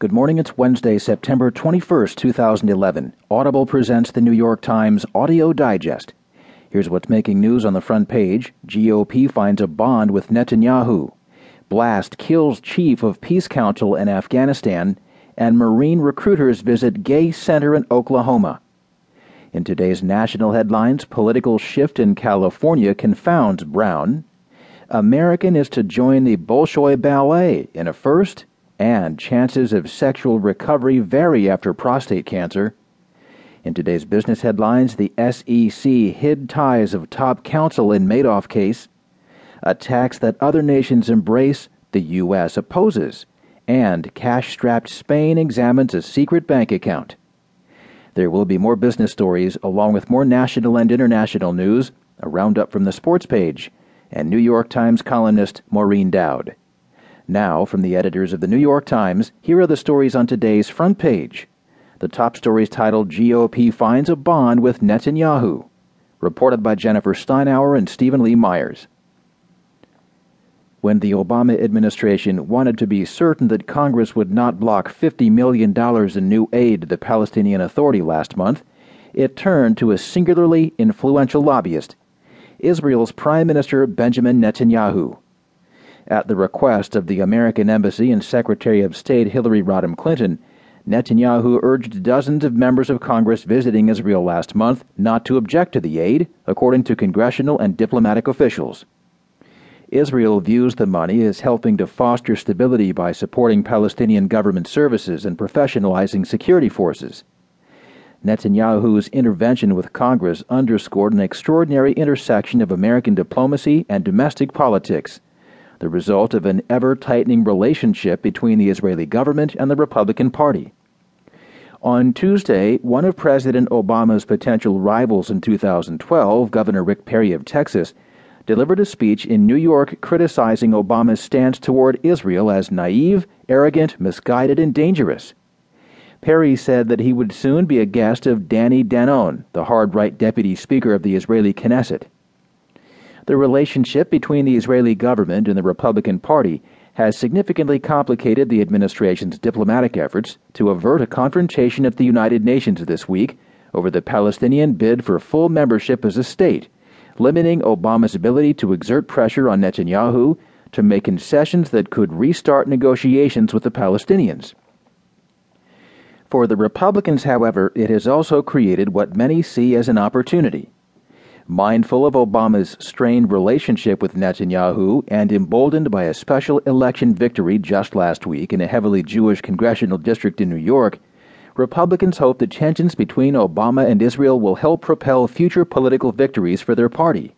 Good morning. It's Wednesday, September 21st, 2011. Audible presents the New York Times Audio Digest. Here's what's making news on the front page GOP finds a bond with Netanyahu. Blast kills chief of Peace Council in Afghanistan. And Marine recruiters visit gay center in Oklahoma. In today's national headlines, political shift in California confounds Brown. American is to join the Bolshoi Ballet in a first and chances of sexual recovery vary after prostate cancer. In today's business headlines, the SEC hid ties of top counsel in Madoff case, a tax that other nations embrace, the U.S. opposes, and cash strapped Spain examines a secret bank account. There will be more business stories, along with more national and international news, a roundup from the sports page, and New York Times columnist Maureen Dowd. Now, from the editors of the New York Times, here are the stories on today's front page. The top story is titled GOP Finds a Bond with Netanyahu, reported by Jennifer Steinhauer and Steven Lee Myers. When the Obama administration wanted to be certain that Congress would not block $50 million in new aid to the Palestinian Authority last month, it turned to a singularly influential lobbyist, Israel's Prime Minister Benjamin Netanyahu at the request of the American Embassy and Secretary of State Hillary Rodham Clinton, Netanyahu urged dozens of members of Congress visiting Israel last month not to object to the aid, according to congressional and diplomatic officials. Israel views the money as helping to foster stability by supporting Palestinian government services and professionalizing security forces. Netanyahu's intervention with Congress underscored an extraordinary intersection of American diplomacy and domestic politics the result of an ever tightening relationship between the Israeli government and the Republican Party. On Tuesday, one of President Obama's potential rivals in 2012, Governor Rick Perry of Texas, delivered a speech in New York criticizing Obama's stance toward Israel as naive, arrogant, misguided, and dangerous. Perry said that he would soon be a guest of Danny Danon, the hard right deputy speaker of the Israeli Knesset. The relationship between the Israeli government and the Republican Party has significantly complicated the administration's diplomatic efforts to avert a confrontation at the United Nations this week over the Palestinian bid for full membership as a state, limiting Obama's ability to exert pressure on Netanyahu to make concessions that could restart negotiations with the Palestinians. For the Republicans, however, it has also created what many see as an opportunity mindful of Obama's strained relationship with Netanyahu and emboldened by a special election victory just last week in a heavily Jewish congressional district in New York, Republicans hope the tensions between Obama and Israel will help propel future political victories for their party.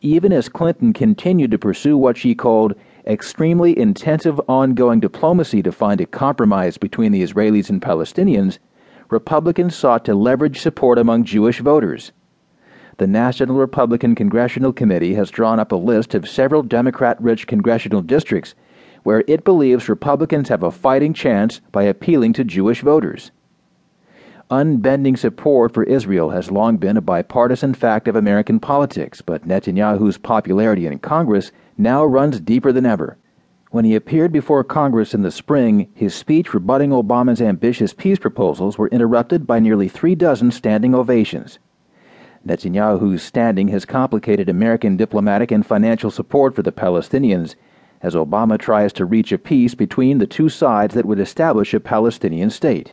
Even as Clinton continued to pursue what she called extremely intensive ongoing diplomacy to find a compromise between the Israelis and Palestinians, Republicans sought to leverage support among Jewish voters the National Republican Congressional Committee has drawn up a list of several Democrat rich congressional districts where it believes Republicans have a fighting chance by appealing to Jewish voters. Unbending support for Israel has long been a bipartisan fact of American politics, but Netanyahu's popularity in Congress now runs deeper than ever. When he appeared before Congress in the spring, his speech rebutting Obama's ambitious peace proposals were interrupted by nearly three dozen standing ovations. Netanyahu's standing has complicated American diplomatic and financial support for the Palestinians as Obama tries to reach a peace between the two sides that would establish a Palestinian state.